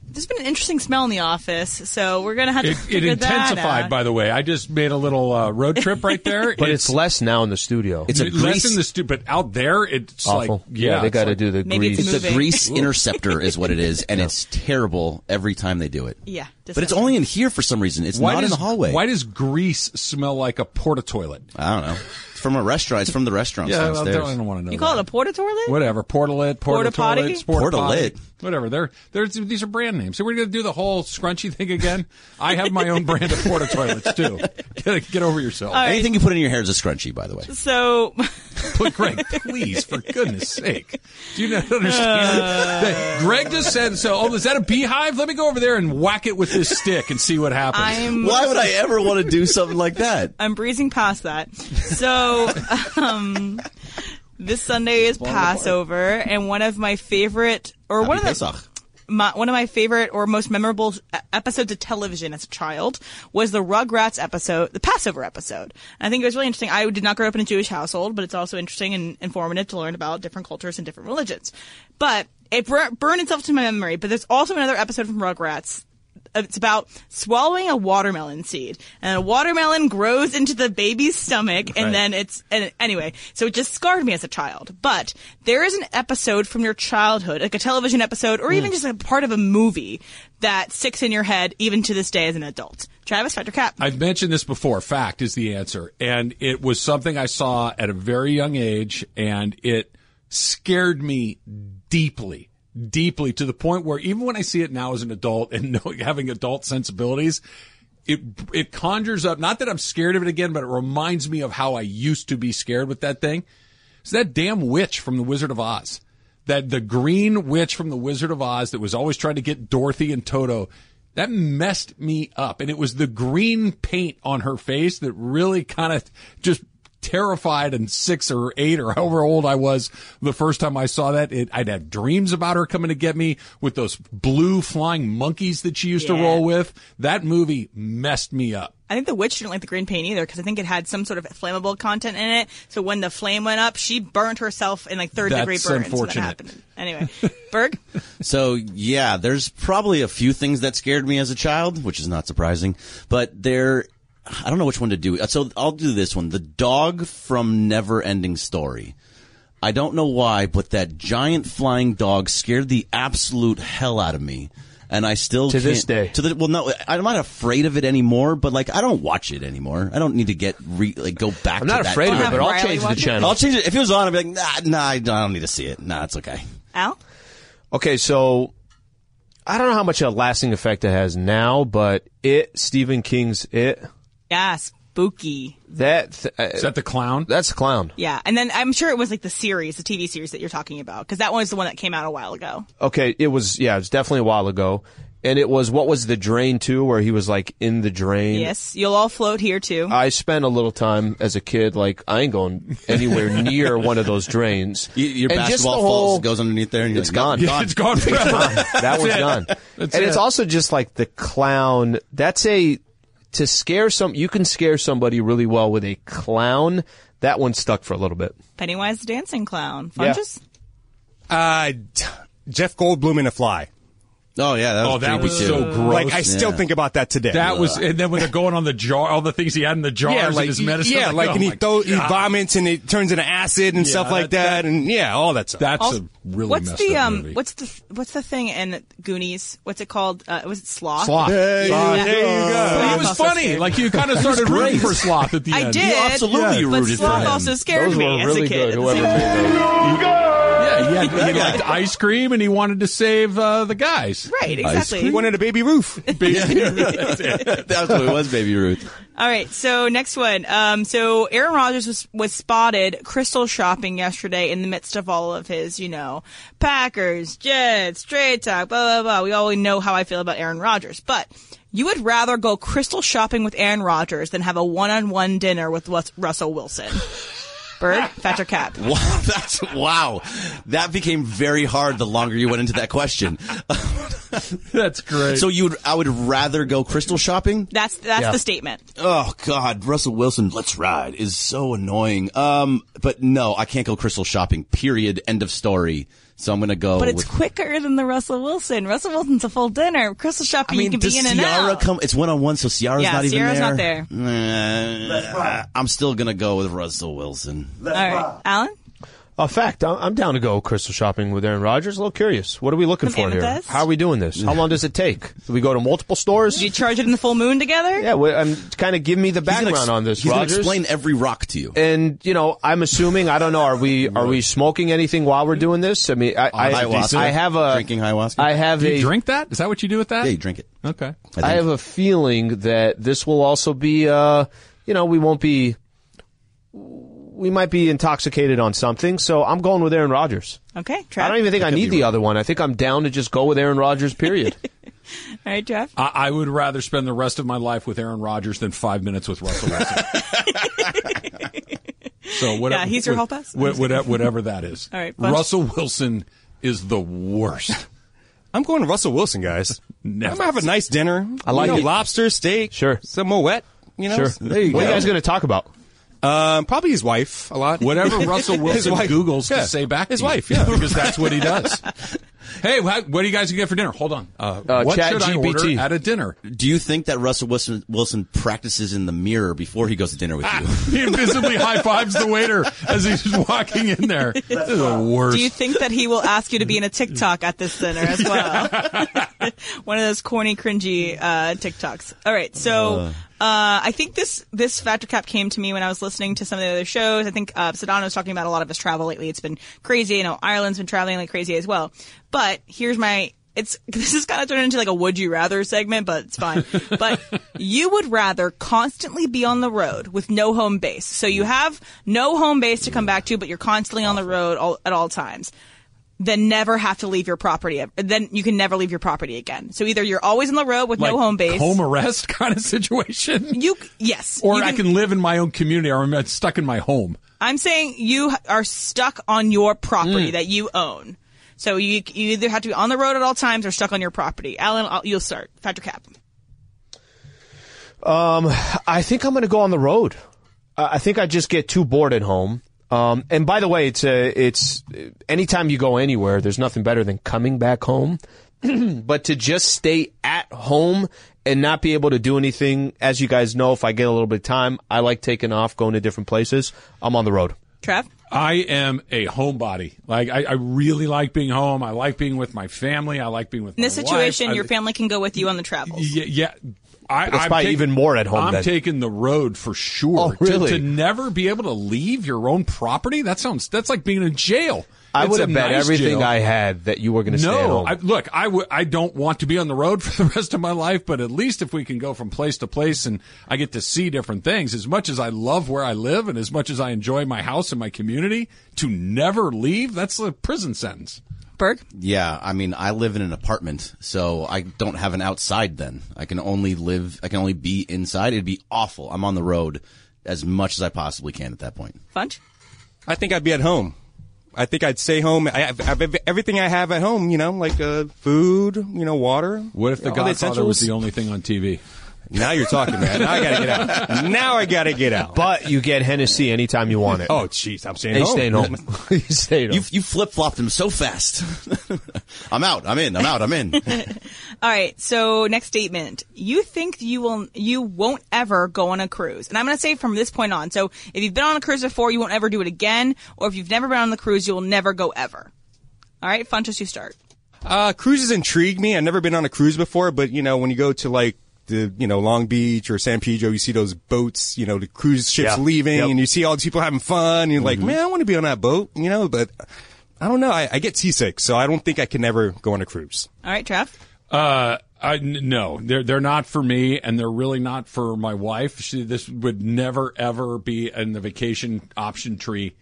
there's been an interesting smell in the office, so we're gonna have to It, it figure that intensified, out. by the way. I just made a little uh, road trip right there. But it's, less now in the studio. It's a less grease. in the stu- but out there, it's awful. like yeah, they got to like- do the Maybe grease. It's a grease interceptor, is what it is, and it's terrible every time they do it. Yeah, but it's only in here for some reason. It's Why not does, in the hallway. Why does grease smell like a porta toilet? I don't know. It's from a restaurant. It's from the restaurant. Yeah, I downstairs. don't, I don't want to know. You call it a porta toilet? Whatever, portalet, porta Porta potty? toilet, porta Portalit. Whatever. They're, they're these are brand names. So we're going to do the whole scrunchy thing again. I have my own brand of porta toilets too. Get, get over yourself. All right. Anything you put in your hair is a scrunchie, by the way. So But Greg, please, for goodness sake, do you not understand? that Greg just said, "So, oh, is that a beehive? Let me go over there and whack it with this stick and see what happens." I'm Why would I ever want to do something like that? I'm breezing past that. So, um, this Sunday is Passover, and one of my favorite, or one of the, Pesach. my, one of my favorite or most memorable episodes of television as a child was the Rugrats episode, the Passover episode. And I think it was really interesting. I did not grow up in a Jewish household, but it's also interesting and informative to learn about different cultures and different religions. But it bur- burned itself to my memory. But there's also another episode from Rugrats it's about swallowing a watermelon seed. And a watermelon grows into the baby's stomach and then it's and anyway so it just scarred me as a child. But there is an episode from your childhood like a television episode or even mm. just a part of a movie that sticks in your head even to this day as an adult. Travis Fact or Cap. I've mentioned this before. Fact is the answer. And it was something I saw at a very young age and it scared me deeply, deeply to the point where even when I see it now as an adult and know, having adult sensibilities, it, it conjures up, not that I'm scared of it again, but it reminds me of how I used to be scared with that thing. It's that damn witch from the Wizard of Oz. That the green witch from the Wizard of Oz that was always trying to get Dorothy and Toto. That messed me up. And it was the green paint on her face that really kind of just terrified and six or eight or however old I was the first time I saw that. It, I'd have dreams about her coming to get me with those blue flying monkeys that she used to roll with. That movie messed me up. I think the witch didn't like the green paint either because I think it had some sort of flammable content in it. So when the flame went up, she burned herself in like third degree That's burns. unfortunate. So that. Anyway, Berg. So yeah, there's probably a few things that scared me as a child, which is not surprising. But there, I don't know which one to do. Uh, so I'll do this one: the dog from Never Ending Story. I don't know why, but that giant flying dog scared the absolute hell out of me. And I still To this can't- day. To the well, no, I'm not afraid of it anymore. But like, I don't watch it anymore. I don't need to get re, like go back. To that. I'm to not that afraid of it, but I'll Riley change the watch it? channel. I'll change it if it was on. I'd be like, nah, nah, I don't, need to see it. Nah, it's okay. Al. Okay, so I don't know how much of a lasting effect it has now, but it Stephen King's it Yeah, spooky. that uh, Is that the clown? that's the clown. Yeah, and then I'm sure it was like the series, the TV series that you're talking about, because that one was the one that came out a while ago. Okay, it was yeah, it was definitely a while ago, and it was what was the drain too, where he was like in the drain. Yes, you'll all float here too. I spent a little time as a kid, like I ain't going anywhere near one of those drains. Y- Your And just the basketball whole- falls goes underneath there, and you're It's like, gone. "Nope, it's gone forever. that one's it. done. That's and it's also just like the clown. That's a to scare some. You can scare somebody really well with a clown. That one stuck for a little bit. Pennywise the dancing clown. Yeah. Funches? Uh, Jeff Goldblum in a fly. Oh yeah, that was Oh, that was too. so gross. Like I still Yeah. think about that today. That was, and then when they're going on the jar, all the things he had in the jars yeah, and like his medicine. yeah, like oh and he my throw, he vomits and it turns into acid and Yeah, stuff like that- that, and yeah, all that stuff. That's Also, a really what's messed the up um movie. what's the what's the thing in Goonies? What's it called? Uh, was it Sloth? Sloth. Hey, Yeah. there you go. Well, he was funny. scared Like you kind of started rooting for Sloth at the end. I end. did. absolutely but rooted for Sloth him. also scared Those me were as a kid. good. Whoever made those. Yeah, he, had, he liked ice cream and he wanted to save uh, the guys. Right, exactly. He wanted a Baby Ruth. That's what it was, Baby Ruth. All right, so next one. Um, so Aaron Rodgers was was spotted crystal shopping yesterday in the midst of all of his, you know, Packers, Jets, trade talk, blah blah blah. We all know how I feel about Aaron Rodgers, but you would rather go crystal shopping with Aaron Rodgers than have a one-on-one dinner with Rus- Russell Wilson. Bird, Fact or Cap? Wow, that's wow. That became very hard the longer you went into that question. That's great. So you would, I would rather go crystal shopping. That's that's Yeah. the statement. Oh God, Russell Wilson, let's ride is so annoying. Um, but no, I can't go crystal shopping. Period. End of story. So I'm gonna go. But it's with, quicker than the Russell Wilson. Russell Wilson's a full dinner. Crystal I shopping, mean, you can be in and Ciara out. come? It's one on one, so Ciara's Yeah, not even there. Ciara's not there. I'm still gonna go with Russell Wilson. All right, Alan. A fact. I'm I'm down to go crystal shopping with Aaron Rodgers. A little curious. What are we looking Some for here? How are we doing this? How long does it take? Do we go to multiple stores? Do you charge it in the full moon together? yeah, well, um, kind of give me the background ex- on this, He's gonna Rodgers. explain every rock to you. and you know, I'm assuming I don't know. Are we are we smoking anything while we're doing this? I mean, I I, Ayahuasca? I have a Drinking ayahuasca? I have Do a drink that? Is that what you do with that? Yeah, you drink it. Okay. I. I have a feeling that this will also be, uh, you know, we won't be, we might be intoxicated on something. So I'm going with Aaron Rodgers. Okay, I don't even think I need the right. other one. I think I'm down to just go with Aaron Rodgers. Period. All right, Jeff. I, I would rather spend the rest of my life with Aaron Rodgers than five minutes with Russell Wilson. so whatever. Yeah, he's your hall pass? wha- whatever, whatever that is. All right, Bunch. Russell Wilson is the worst. I'm going to Russell Wilson, guys. Never. I'm gonna have a nice dinner. I like you know, it. lobster, steak, Sure. some Moet. You know, sure. there you what go. are you guys going to talk about? Um, probably his wife a lot. Whatever Russell Wilson wife. Googles Yeah. to say back His to you. wife, yeah. because that's what he does. hey, what, what are you guys gonna get for dinner? Hold on. Uh, Uh, what Chat should I GPT. order at a dinner? Do you think that Russell Wilson, Wilson practices in the mirror before he goes to dinner with you? He invisibly high fives the waiter as he's walking in there. This is the worst. Do you think that he will ask you to be in a TikTok at this dinner as well? One of those corny, cringy uh, TikToks. All right, so uh, I think this this Fact or Cap came to me when I was listening to some of the other shows. I think uh, was talking about a lot of his travel lately. It's been crazy. You know, Ireland's been traveling like crazy as well. But here's my it's this is kind of turned into like a would you rather segment, but it's fine. but you would rather constantly be on the road with no home base. So you have no home base to come back to, but you're constantly on the road all, at all times. Then never have to leave your property. Then you can never leave your property again. So either you're always on the road with like no home base. home arrest kind of situation? you yes, or you I can live in my own community, or I'm stuck in my home. I'm saying you are stuck on your property that you own. So you you either have to be on the road at all times or stuck on your property. Alan, I'll, you'll start. Fact or Cap. Um, I think I'm going to go on the road. Uh, I think I just get too bored at home. Um, and by the way, it's a, it's anytime you go anywhere, there's nothing better than coming back home. but to just stay at home and not be able to do anything, as you guys know, if I get a little bit of time, I like taking off, going to different places. I'm on the road. Trev? I am a homebody. Like I, I really like being home. I like being with my family. I like being with In this my wife. situation, I- your family can go with you on the travels. Yeah, yeah. I, That's I'm probably even more at home I'm taking the road for sure. Oh, To- really? To, never be able to leave your own property. That sounds. That's like being in jail. I It's would have bet nice everything jail. I had that you were going to stay at No, home. I, look, I w- I don't want to be on the road for the rest of my life, but at least if we can go from place to place and I get to see different things, as much as I love where I live and as much as I enjoy my house and my community, to never leave, that's a prison sentence. Berg? Yeah, I mean, I live in an apartment, so I don't have an outside then. I can only live, I can only be inside. It'd be awful. I'm on the road as much as I possibly can at that point. Funch? I think I'd be at home. I think I'd stay home. I have, I have everything I have at home, you know, like uh, food, you know, water. What if the all Godfather was the only thing on TV? Now you're talking, man. Now I gotta get out. Now I gotta get out. but you get Hennessy anytime you want it. oh, jeez, I'm staying He's home. staying home. He's staying home. You, you flip flopped him so fast. I'm out. I'm in. I'm out. I'm in. All right. So next statement. You think you will, you won't ever go on a cruise. And I'm going to say from this point on. So if you've been on a cruise before, you won't ever do it again. Or if you've never been on the cruise, you will never go ever. All right. Funchess, you start. Uh, cruises intrigue me. I've never been on a cruise before, but you know, when you go to like the, you know, Long Beach or San Pedro, you see those boats, you know, the cruise ships Yeah. leaving Yep. and you see all these people having fun. And you're like, man, I want to be on that boat, you know, but I don't know. I, I get seasick, so I don't think I can ever go on a cruise. All right, Trev. Uh, I, n- no, they're they're not for me, and they're really not for my wife. She, this would never ever be in the vacation option tree,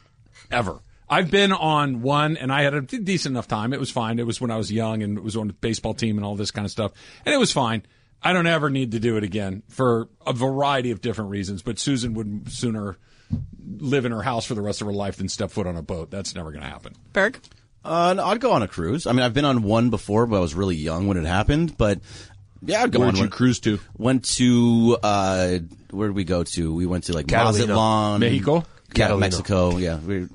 ever. I've been on one, and I had a decent enough time. It was fine. It was when I was young, and it was on the baseball team and all this kind of stuff, and it was fine. I don't ever need to do it again for a variety of different reasons. But Susan would sooner live in her house for the rest of her life than step foot on a boat. That's never going to happen. Berg. Uh, no, I'd go on a cruise. I mean, I've been on one before, but I was really young when it happened. But yeah, I'd go Where'd on you one. cruise to? Went to uh, where did we go to? We went to like Catalina. Mazatlan, Mexico? yeah, Catalina. Mexico. Yeah, we,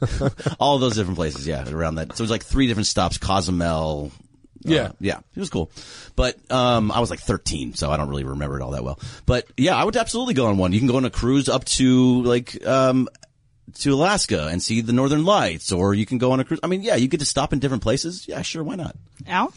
all those different places. Yeah, around that. So it was like three different stops. Cozumel. Uh, Yeah. yeah, it was cool. But um, I was like 13, so I don't really remember it all that well. But yeah, I would absolutely go on one. You can go on a cruise up to like um, to Alaska and see the Northern Lights, or you can go on a cruise. I mean, yeah, you get to stop in different places. Yeah, sure, why not? Al.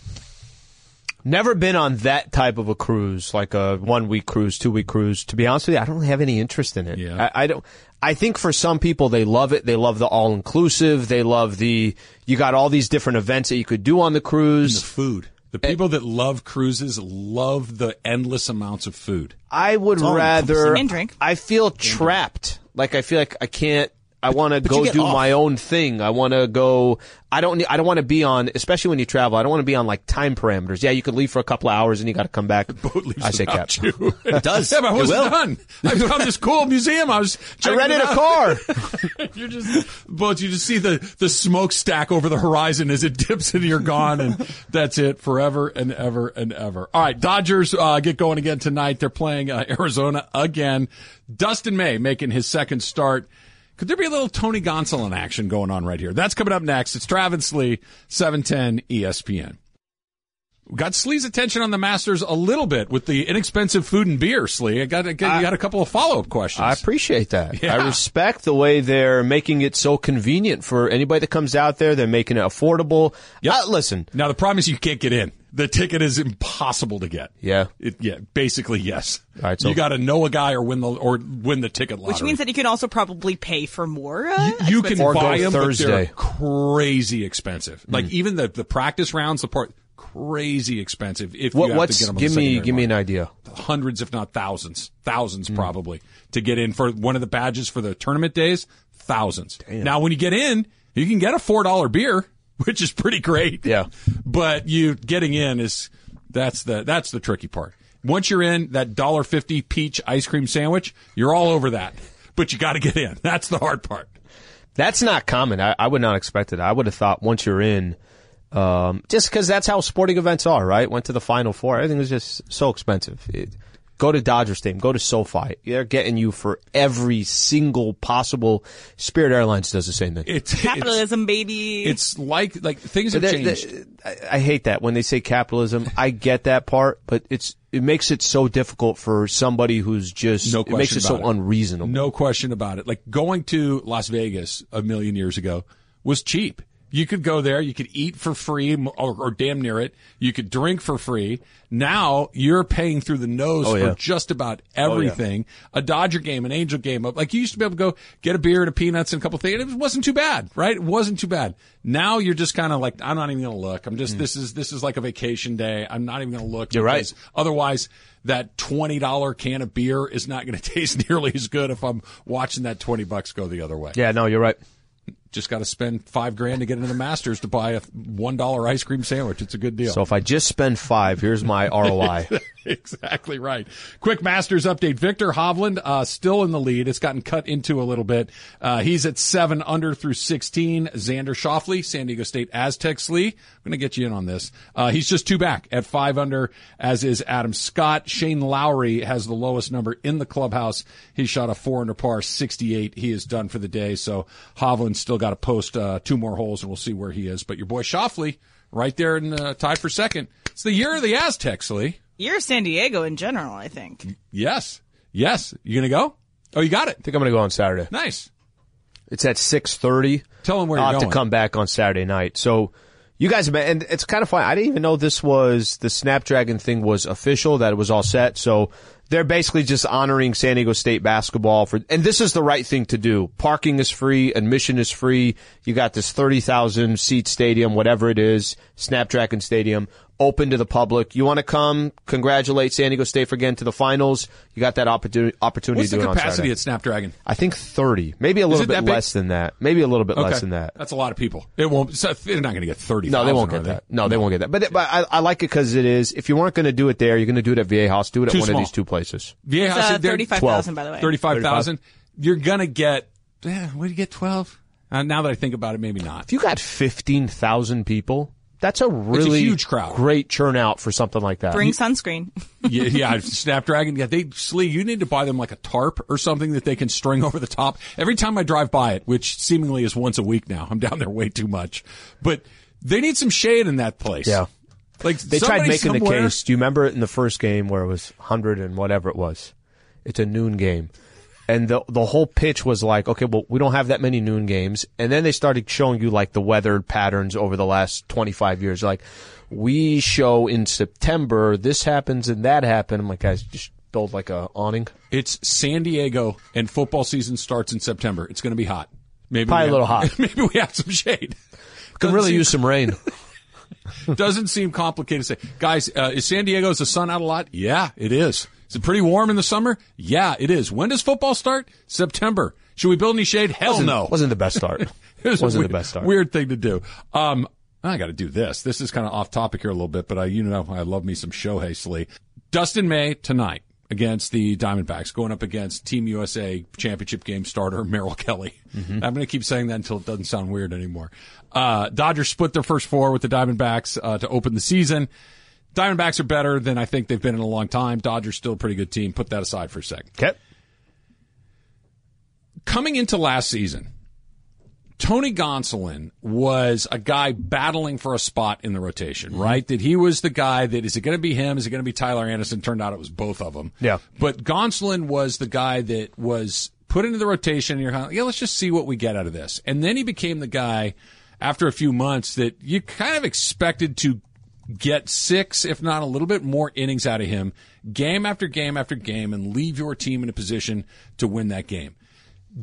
Never been on that type of a cruise, like a one week cruise, two week cruise. To be honest with you, I don't really have any interest in it. Yeah. I, I don't. I think for some people they love it. They love the all inclusive. They love the you got all these different events that you could do on the the cruise. food. The people that love cruises love the endless amounts of food. I would rather. And drink. I feel trapped. Like I feel like I can't. I want to go do off. my own thing. I want to go. I don't. I don't want to be on. Especially when you travel. I don't want to be on like time parameters. Yeah, you could leave for a couple of hours and you got to come back. Boat leaves I say without cap. you. It does. Yeah, but I It wasn't done. I found this cool museum. I was. I checking rented it a car. You're just, but you just see the the smokestack over the horizon as it dips and you're gone, and that's it forever and ever and ever. All right, Dodgers uh, get going again tonight. They're playing uh, Arizona again. Dustin May making his second start. Could there be a little Tony Gonsolin action going on right here? That's coming up next. It's Travis Lee, 710 ESPN. We got Sli's attention on the Masters a little bit with the inexpensive food and beer, Sli. I got, I got, you got a couple of follow up questions. I appreciate that. Yeah. I respect the way they're making it so convenient for anybody that comes out there. They're making it affordable. Yep. Uh, listen, Now the problem is you can't get in. The ticket is impossible to get. Yeah. It, yeah, basically yes. All right, so- you got to know a guy or win the or win the ticket lottery. Which means that you can also probably pay for more. Uh, you can Or go buy them, but they're crazy expensive. Like even the the practice rounds, the part crazy expensive. If what, you have what's to get them give me give me an idea. hundreds, if not thousands, thousands Hmm. probably to get in for one of the badges for the tournament days. Thousands. Now, when you get in, you can get a four dollar beer, which is pretty great. Yeah. but you getting in is that's the that's the tricky part. Once you're in that dollar fifty peach ice cream sandwich, you're all over that. But you got to get in. That's the hard part. That's not common. I, I would not expect it. I would have thought once you're in, um, just because that's how sporting events are, right? Went to the Final Four. Everything was just so expensive. It, go to Dodger Stadium. Go to SoFi. They're getting you for every single possible. Spirit Airlines does the same thing. It's capitalism, baby. It's, it's like like things have That- changed. that- I, I hate that when they say capitalism. I get that part, but it's it makes it so difficult for somebody who's just No it makes question it so it. unreasonable. No question about it. Like going to Las Vegas a million years ago was cheap. You could go there, you could eat for free or, or damn near it. You could drink for free. Now you're paying through the nose Oh, yeah. for just about everything. A Dodger game, an Angel game, like you used to be able to go get a beer and a peanuts and a couple things. It wasn't too bad, right? It wasn't too bad. Now you're just kind of like, I'm not even going to look. I'm just, this is, this is like a vacation day. I'm not even going to look. Mm. You're right. Otherwise, that twenty dollar can of beer is not going to taste nearly as good if I'm watching that twenty bucks go the other way. Yeah, no, you're right. Just got to spend five grand to get into the Masters to buy a one dollar ice cream sandwich. It's a good deal. So if I just spend five, here's my ROI. exactly right. Quick Masters update. Viktor Hovland, uh, still in the lead. It's gotten cut into a little bit. Uh, he's at seven under through 16. Xander Schauffele, San Diego State Aztecs Lee. I'm going to get you in on this. Uh, he's just two back at five under, as is Adam Scott. Shane Lowry has the lowest number in the clubhouse. He shot a four under par, 68. He is done for the day. So Hovland's still got to post, uh, two more holes and we'll see where he is. But your boy Shoffley, right there in, uh, tied for second. It's the year of the Aztecs, Lee. You're San Diego in general, I think. Yes. Yes. You gonna go? Oh, you got it. I think I'm going to go on Saturday. Nice. It's at 6:30. Tell them where I'll you're have going. to come back on Saturday night. So you guys have been, and it's kind of fun. I didn't even know this was the Snapdragon thing was official, that it was all set. So they're basically just honoring San Diego State basketball for, and this is the right thing to do. Parking is free, admission is free. You got this 30,000 seat stadium, whatever it is, Snapdragon Stadium, open to the public. You want to come, congratulate San Diego State for getting to the finals. You got that opportunity, opportunity What's to the do it on capacity at Snapdragon? I think 30, maybe a little bit that big? less than that. Maybe a little bit less than that. That's a lot of people. It won't. so They're not going to get thirty. No, they won't get that. No, they won't get that. But, but I, I like it because it is. If you weren't going to do it there, you're going to do it at Viejas. Do it at Too one small. of these two places. VA It's House, uh, 35,000, by the way. Thirty-five thousand. You're gonna get. Eh, what do you get? Twelve. Uh, now that I think about it, maybe not. If you got fifteen thousand people, that's a really huge crowd. Great turn out for something like that. Bring sunscreen. yeah, yeah, Snapdragon. Yeah, they Sli. You need to buy them like a tarp or something that they can string over the top. Every time I drive by it, which seemingly is once a week now, I'm down there way too much. But they need some shade in that place. Yeah. like They tried somebody making the case. Do you remember it in the first game where it was hundred and whatever it was? It's a noon game. And the the whole pitch was like, okay, well, we don't have that many noon games. And then they started showing you like the weather patterns over the last 25 years. Like, we show in September, this happens and that happened. I'm like, guys, just build like a awning. It's San Diego, and football season starts in September. It's going to be hot. Maybe Probably we a little hot. Maybe we have some shade. Could really seem- use some rain. Doesn't seem complicated to say. Guys, uh, is San Diego, is the sun out a lot? Yeah, it is. Is it pretty warm in the summer? Yeah, it is. When does football start? September. Should we build any shade? Hell wasn't, no. Wasn't the best start. It was wasn't weird, the best start. Weird thing to do. Um, I got to do this. This is kind of off topic here a little bit, but I, you know, I love me some Shohei Sli. Dustin May tonight against the Diamondbacks, going up against Team USA championship game starter Merrill Kelly. Mm-hmm. I'm going to keep saying that until it doesn't sound weird anymore. Uh, Dodgers split their first four with the Diamondbacks uh, to open the season. Diamondbacks are better than I think they've been in a long time. Dodgers still a pretty good team. Put that aside for a second Okay. coming into last season, Tony Gonsolin was a guy battling for a spot in the rotation, mm-hmm. right? That he was the guy that is it going to be him? Is it going to be Tyler Anderson? Turned out it was both of them. Yeah. But Gonsolin was the guy that was put into the rotation. And you're kind of, yeah, let's just see what we get out of this. And then he became the guy after a few months that you kind of expected to get six, if not a little bit more innings out of him, game after game after game, and leave your team in a position to win that game.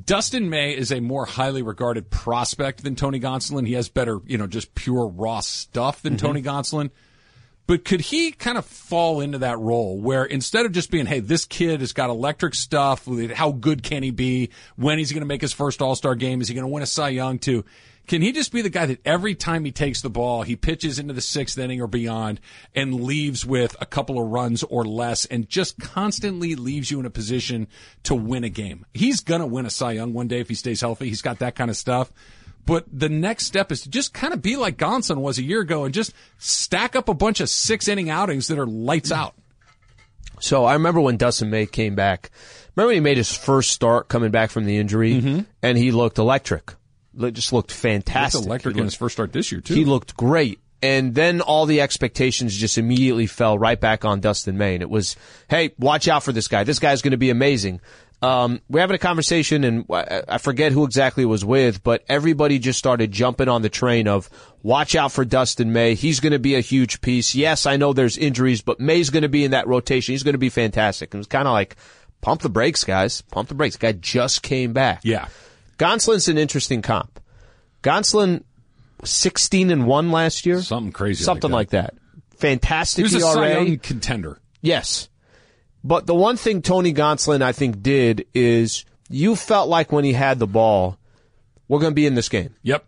Dustin May is a more highly regarded prospect than Tony Gonsolin. He has better, you know, just pure raw stuff than mm-hmm. Tony Gonsolin. But could he kind of fall into that role where instead of just being, hey, this kid has got electric stuff, how good can he be? When is he going to make his first All Star game? Is he going to win a Cy Young too? Can he just be the guy that every time he takes the ball, he pitches into the sixth inning or beyond and leaves with a couple of runs or less and just constantly leaves you in a position to win a game? He's going to win a Cy Young one day if he stays healthy. He's got that kind of stuff. But the next step is to just kind of be like Gonson was a year ago and just stack up a bunch of six inning outings that are lights out. So I remember when Dustin May came back. Remember when he made his first start coming back from the injury, mm-hmm. and he looked electric. Just looked That's fantastic. electric He in his first start this year too. He looked great. And then all the expectations just immediately fell right back on Dustin May. And it was, hey, watch out for this guy. This guy's going to be amazing. Um, we're having a conversation, and I I forget who exactly it was with, but everybody just started jumping on the train of watch out for Dustin May. He's going to be a huge piece. Yes, I know there's injuries, but May's going to be in that rotation. He's going to be fantastic. And it was kind of like, pump the brakes, guys. Pump the brakes. guy just came back. yeah. Gonsolin's an interesting comp. Gonsolin, sixteen and one last year, Something crazy. something like that. He Fantastic was a Cy ERA. Young contender. Yes, but the one thing Tony Gonsolin I think did is you felt like when he had the ball, we're going to be in this game Yep.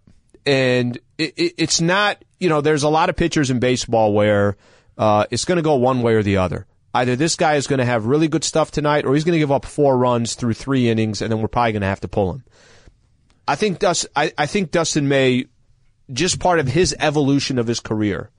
and it, it, it's not you know there's a lot of pitchers in baseball where uh, it's going to go one way or the other Either this guy is going to have really good stuff tonight, or he's going to give up four runs through three innings, and then we're probably going to have to pull him. I think Dust, I, I think Dustin May, just part of his evolution of his career.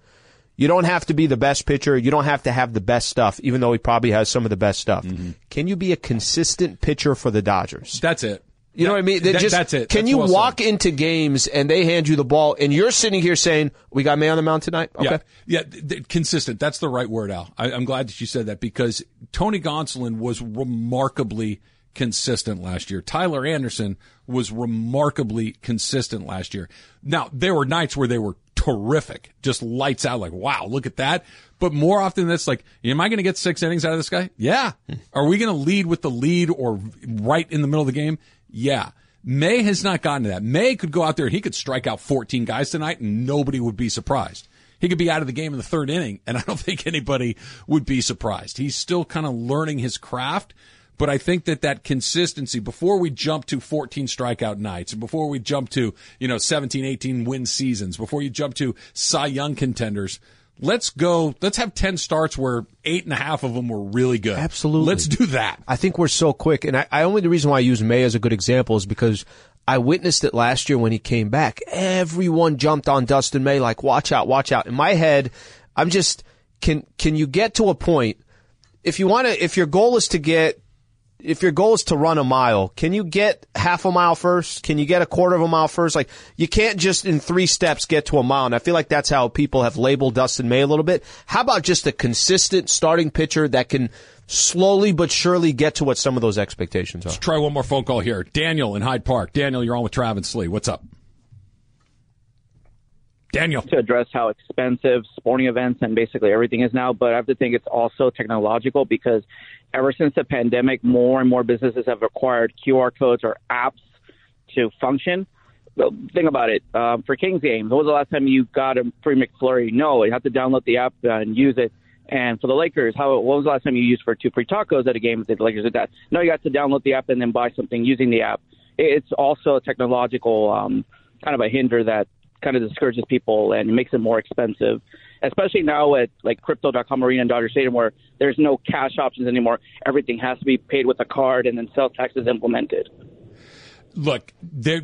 You don't have to be the best pitcher. You don't have to have the best stuff, even though he probably has some of the best stuff. Mm-hmm. Can you be a consistent pitcher for the Dodgers? That's it. You know what I mean? That- just- that's it. Can That's you well walk said. into games and they hand you the ball and you're sitting here saying, "We got May on the mound tonight"? Okay. Yeah, yeah, th- consistent. That's the right word, Al. I, I'm glad that you said that because Tony Gonsolin was remarkably consistent last year. Tyler Anderson was remarkably consistent last year. Now there were nights where they were terrific, just lights out. Like, wow, look at that. But more often than it's like, am I going to get six innings out of this guy? Yeah. Are we going to lead with the lead or right in the middle of the game? Yeah. May has not gotten to that. May could go out there and he could strike out 14 guys tonight and nobody would be surprised. He could be out of the game in the third inning and I don't think anybody would be surprised. He's still kind of learning his craft. But I think that that consistency before we jump to 14 strikeout nights and before we jump to, you know, 17, 18 win seasons, before you jump to Cy Young contenders, let's go, let's have 10 starts where eight and a half of them were really good. Absolutely. Let's do that. I think we're so quick, and I, I only the reason why I use May as a good example is because I witnessed it last year when he came back. Everyone jumped on Dustin May like, "Watch out, watch out!" In my head, I'm just can can you get to a point if you want to if your goal is to get if your goal is to run a mile, can you get half a mile first? Can you get a quarter of a mile first? Like, you can't just in three steps get to a mile. And I feel like that's how people have labeled Dustin May a little bit. How about just a consistent starting pitcher that can slowly but surely get to what some of those expectations are? Try one more phone call here. Daniel in Hyde Park. Daniel, you're on with Travis Lee. What's up? Daniel. to address how expensive sporting events and basically everything is now, but I have to think it's also technological because ever since the pandemic, more and more businesses have required QR codes or apps to function. Well, think about it. Um, for Kings games, when was the last time you got a free McFlurry? No, you have to download the app and use it. And for the Lakers, how when was the last time you used for two free tacos at a game? With the Lakers did that. No, you got to download the app and then buy something using the app. It's also a technological um, kind of a hinder that kind of discourages people and makes it more expensive, especially now at like Crypto.com Arena and Dodger Stadium where there's no cash options anymore. Everything has to be paid with a card and then sales tax is implemented. look, there,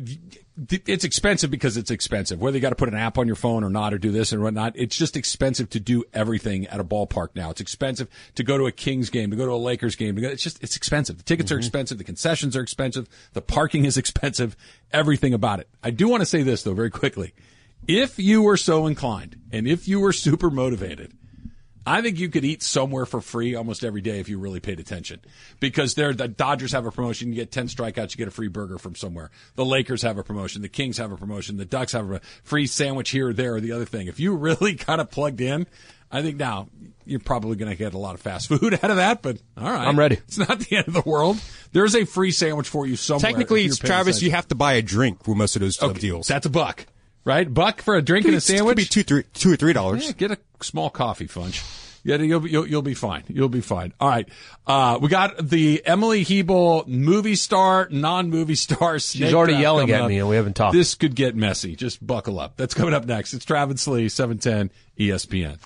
it's expensive because it's expensive. Whether you got to put an app on your phone or not, or do this and whatnot, it's just expensive to do everything at a ballpark now. It's expensive to go to a Kings game, to go to a Lakers game. Go, it's just it's expensive. The tickets are mm-hmm. expensive. The concessions are expensive. The parking is expensive. Everything about it. I do want to say this though, very quickly. If you were so inclined, and if you were super motivated, I think you could eat somewhere for free almost every day if you really paid attention. Because they're, the Dodgers have a promotion. You get 10 strikeouts, you get a free burger from somewhere. The Lakers have a promotion. The Kings have a promotion. The Ducks have a free sandwich here or there or the other thing. If you really kind of plugged in, I think now you're probably going to get a lot of fast food out of that, but all right. I'm ready. It's not the end of the world. There's a free sandwich for you somewhere. Technically, if you're it's paying Travis. attention. You have to buy a drink for most of those uh, deals. That's a buck, right? Buck for a drink Could and be- a Could sandwich? be two, three, two or three dollars. Yeah, get a small coffee, Funch. Yeah, you'll be, you'll, you'll be fine. You'll be fine. All right. Uh, we got the Emily Hebel movie star, non-movie star. She's already yelling at me and we haven't talked. This could get messy. Just buckle up. That's coming up next. It's Travis Lee, 710 ESPN.